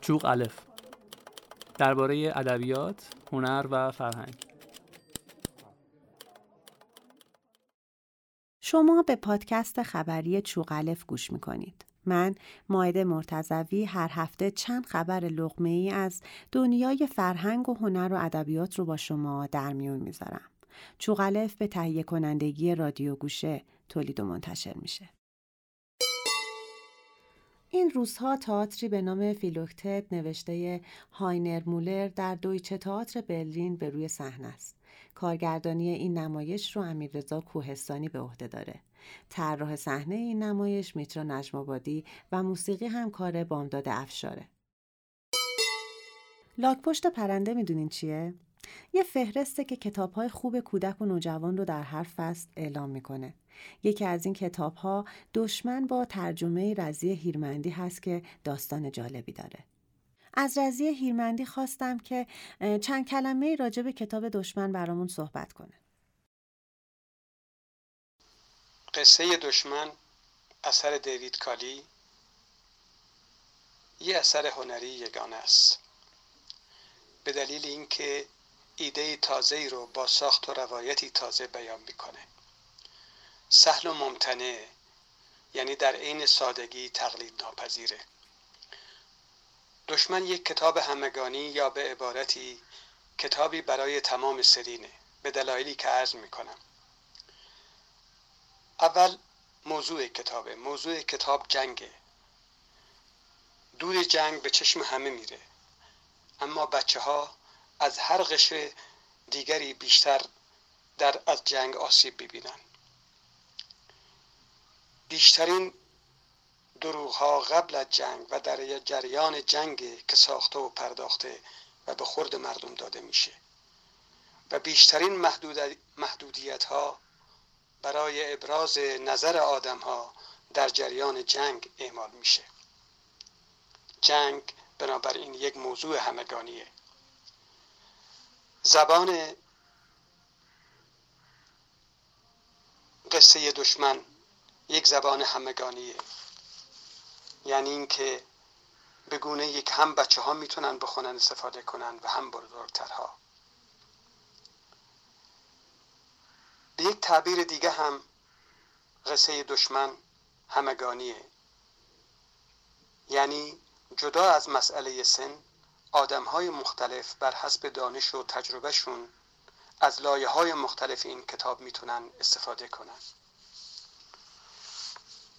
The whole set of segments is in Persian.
چوق الف درباره ادبیات، هنر و فرهنگ شما به پادکست خبری چوغلف گوش می‌کنید. من ماعده مرتزوی هر هفته چند خبر لغمه ای از دنیای فرهنگ و هنر و ادبیات رو با شما در میون می‌ذارم. چوغلف به تهیه کنندگی رادیو گوشه تولید و منتشر میشه. این روزها تئاتری به نام فیلوکتت نوشته هاینر مولر در دویچه تئاتر برلین به روی صحنه است. کارگردانی این نمایش رو امیررضا کوهستانی به عهده داره. طراح صحنه این نمایش میترا نجمابادی و موسیقی هم کار بامداد افشاره. لاکپشت پرنده می‌دونین چیه؟ یه فهرسته که کتابهای خوب کودک و نوجوان رو در هر فصل اعلام می‌کنه. یکی از این کتابها دشمن با ترجمه رزی هیرمندی هست که داستان جالبی داره. از رزی هیرمندی خواستم که چند کلمه راجع به کتاب دشمن برامون صحبت کنه. قصه دشمن اثر دیوید کالی یه اثر هنری یگانه است به دلیل اینکه ایده تازه رو با ساخت و روایتی تازه بیان می‌کنه. سهل و ممتنع یعنی در عین سادگی تقلید ناپذیره دشمن یک کتاب همگانی یا به عبارتی کتابی برای تمام سرینه به دلایلی که عرض می‌کنم. اول موضوع کتابه. موضوع کتاب جنگه. دود جنگ به چشم همه میره. اما بچه ها از هر قشر دیگری بیشتر در از جنگ آسیب ببینن بیشترین دروغ ها قبل از جنگ و در جریان جنگ که ساخته و پرداخته و به خورد مردم داده میشه. و بیشترین محدودیت ها برای ابراز نظر آدم ها در جریان جنگ اعمال میشه. جنگ بنابراین یک موضوع همگانیه. زبان قصه دشمن یک زبان همگانیه. یعنی اینکه به گونه یک هم بچه ها می‌تونن بخونن استفاده کنن و هم بزرگترها. به یک تعبیر دیگه هم قصه دشمن همگانیه. یعنی جدا از مسئله سن آدم های مختلف بر حسب دانش و تجربهشون از لایه های مختلف این کتاب می‌تونن استفاده کنن.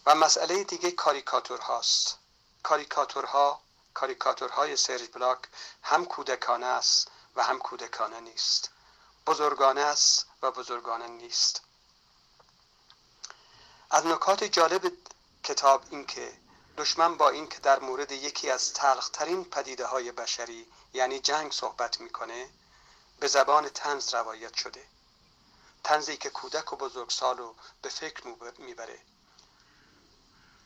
و مسئله دیگه کاریکاتور هاست کاریکاتورها کاریکاتورهای سرج بلاک هم کودکانه است و هم کودکانه نیست. بزرگانه است و بزرگانه نیست. از نکات جالب کتاب این که دشمن با اینکه در مورد یکی از تلخترین پدیده های بشری یعنی جنگ صحبت می‌کنه به زبان تنز روایت شده. تنزی که کودک و بزرگسال رو به فکر می‌بره.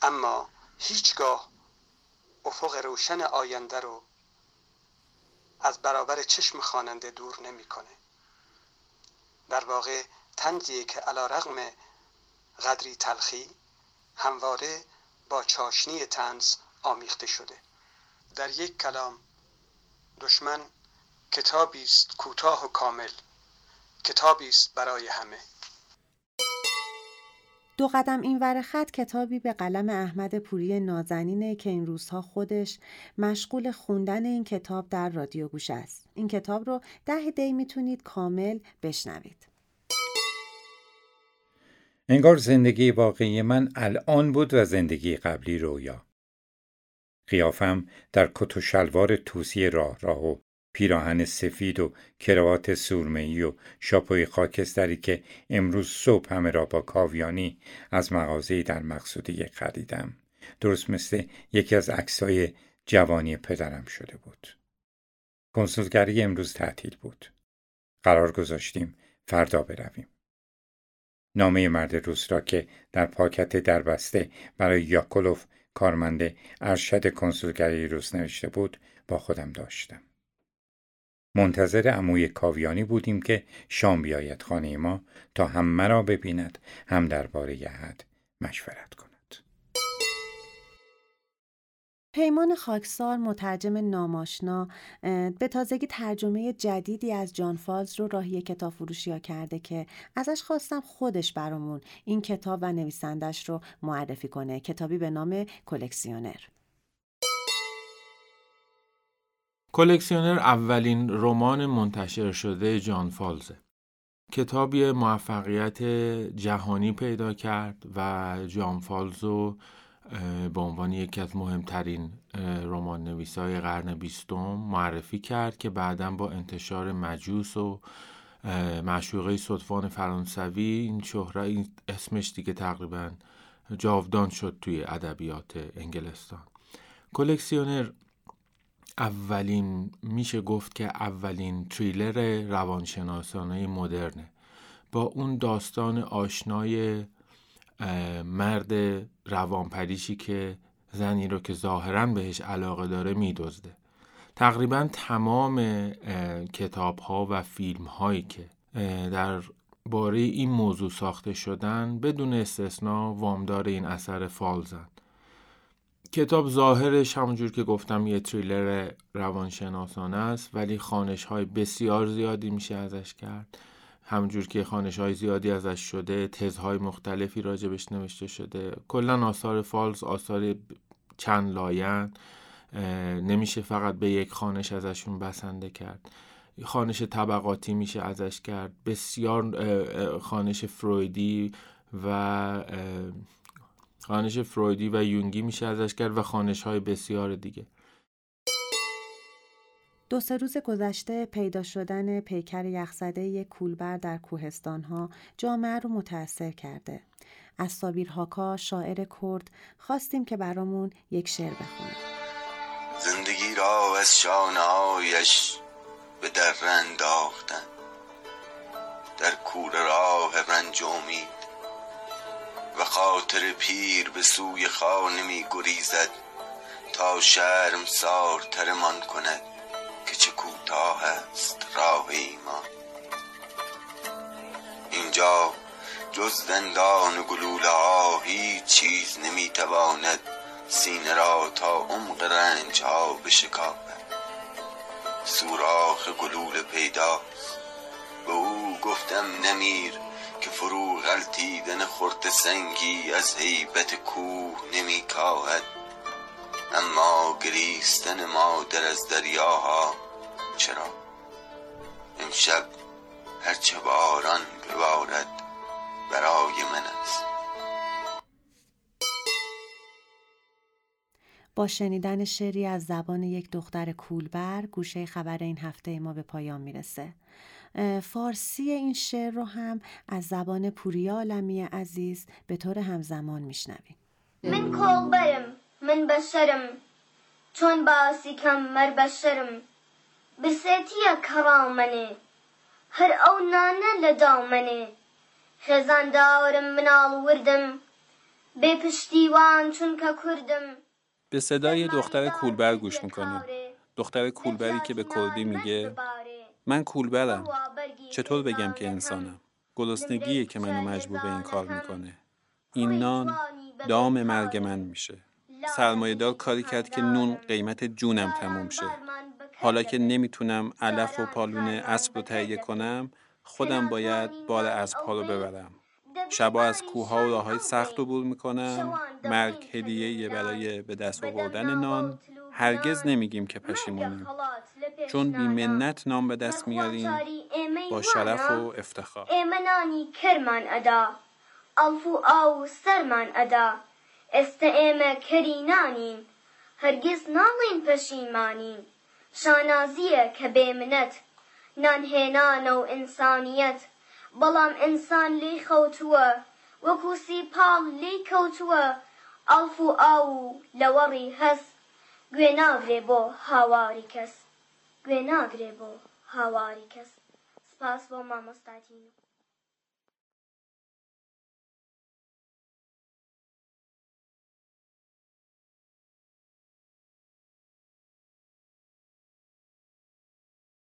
اما هیچگاه افق روشن آینده رو از برابر چشم خواننده دور نمی‌کنه. در واقع تنزیه که علا رغم قدری تلخی همواره با چاشنی تنز آمیخته شده در یک کلام دشمن کتابی است کوتاه و کامل کتابی است برای همه دو قدم این ور خط کتابی به قلم احمد پوری نازنینه که این روزها خودش مشغول خوندن این کتاب در رادیو گوش است. این کتاب رو ده دی می‌تونید کامل بشنوید. انگار زندگی واقعی من الان بود و زندگی قبلی رویا. قیافم در کت و شلوار توسی راه راه و پیراهن سفید و کراوات سورمه‌ای و شاپوی خاکستری که امروز صبح همه را با کاویانی از مغازه‌ای در مقصودی خریدم درست مثل یکی از عکسای جوانی پدرم شده بود. کنسولگری امروز تعطیل بود. قرار گذاشتیم فردا برویم. نامه مرد روس را که در پاکت دربسته برای یاکولوف کارمند ارشد کنسولگری روس نوشته بود با خودم داشتم. منتظر عموی کاویانی بودیم که شام بیاید خانه ما تا هم مرا ببیند هم درباره یهد مشورت کند. پیمان خاکسار مترجم ناماشنا به تازگی ترجمه جدیدی از جان فالز رو راهی کتاب فروشی کرده که ازش خواستم خودش برامون این کتاب و نویسندش رو معرفی کنه. کتابی به نام کلکسیونر. کلکسیونر اولین رمان منتشر شده جان فالزه. کتابی موفقیت جهانی پیدا کرد و جان فالزو به عنوان یکی از مهمترین رمان نویسای قرن بیستم معرفی کرد که بعدا با انتشار مجوس و معشوقه صدفان فرانسوی این شهره این اسمش دیگه تقریبا جاودان شد توی ادبیات انگلستان. کلکسیونر اولین میشه گفت که اولین تریلر روانشناسانه مدرنه. با اون داستان آشنای مرد روانپریشی که زنی رو که ظاهرا بهش علاقه داره میدزده. تقریبا تمام کتاب ها و فیلم هایی که در باره این موضوع ساخته شدن بدون استثنا وامدار این اثر فالزن کتاب ظاهرش همونجور که گفتم یه تریلر روانشناسانه است ولی خانش های بسیار زیادی میشه ازش کرد. همونجور که خوانش های زیادی ازش شده تزهای مختلفی راجع بهش نوشته شده. کلا آثار فالز آثار چند لایه‌ان نمیشه فقط به یک خوانش ازشون بسنده کرد. خوانش طبقاتی میشه ازش کرد. بسیار خوانش فرویدی و خوانش فرویدی و یونگی میشه ازش کرد و خوانش های بسیار دیگه. دو سه روز گذشته پیدا شدن پیکر یخزده یک کولبر در کوهستان ها جامعه رو متأثر کرده. از سابیر هاکا شاعر کرد خواستیم که برامون یک شعر بخونه. زندگی را از شانهایش به در انداختن در کور راه رنج امید و خاطر پیر به سوی خانه می گریزد تا شرم سار ترمان کند که چه کوتاه است راه ایمان. اینجا جز زندان گلوله ها هیچ چیز نمی‌تواند سینه را تا عمق رنج ها بشکافد. سوراخ گلوله پیداست. به او گفتم نمیر که فرو غلطیدن خورت سنگی از هیبت کوه نمیکاهد. اما گریستن مادر از دریاها. چرا؟ امشب هرچه باران ببارد برای من است. با شنیدن شعری از زبان یک دختر کولبر گوشه خبر این هفته ما به پایان می‌رسه. فارسی این شعر رو هم از زبان پوریا عالمی عزیز به طور همزمان میشنویم. من کولبرم. من بشرم چون باسی کم مر بشرم. برسێتیە کەڕاومەنێ هەر ئەو نانە لە داومەنێ خێزانداورم مناڵ وردم بێ پشتیوان چونکە کوردم به صدای دختر کولبر گوش می‌کنیم دختر کولبری که به کردی میگه من کولبرم. چطور بگم که انسانم؟ گلسنگیه که منو مجبور به این کار می‌کنه. این نان دام مرگ من میشه. سرمایهدار کاری کرد که نون قیمت جونم تموم شه. حالا که نمی‌تونم علف و پالون اسب رو تهیه کنم خودم باید بار اسب ها رو ببرم. شبا از کوه ها و راه های سخت عبور می‌کنم. مرگ هدیه برای به دست آوردن نان. هرگز نمیگیم که پشیمونیم چون بی منت نام به دست میاریم با شرف و افتخار. ایمنانی کرمان ادا. الفو آو سرمان ادا. است کرینانیم هرگز نالین پشیمانیم شانازیە کە بێمنەت نانهێنانە و ئینسانیەت بەڵام ئینسان لی خەوتووە وەکو سیپاڵ لی کەوتووە. ئەڵف و ئاو لەوەڕی هەس گوێ ناگرێ بۆ هاواری کەس. گوێ ناگرێ بۆ هاواری کەس. سپاس بۆ مامۆستاتین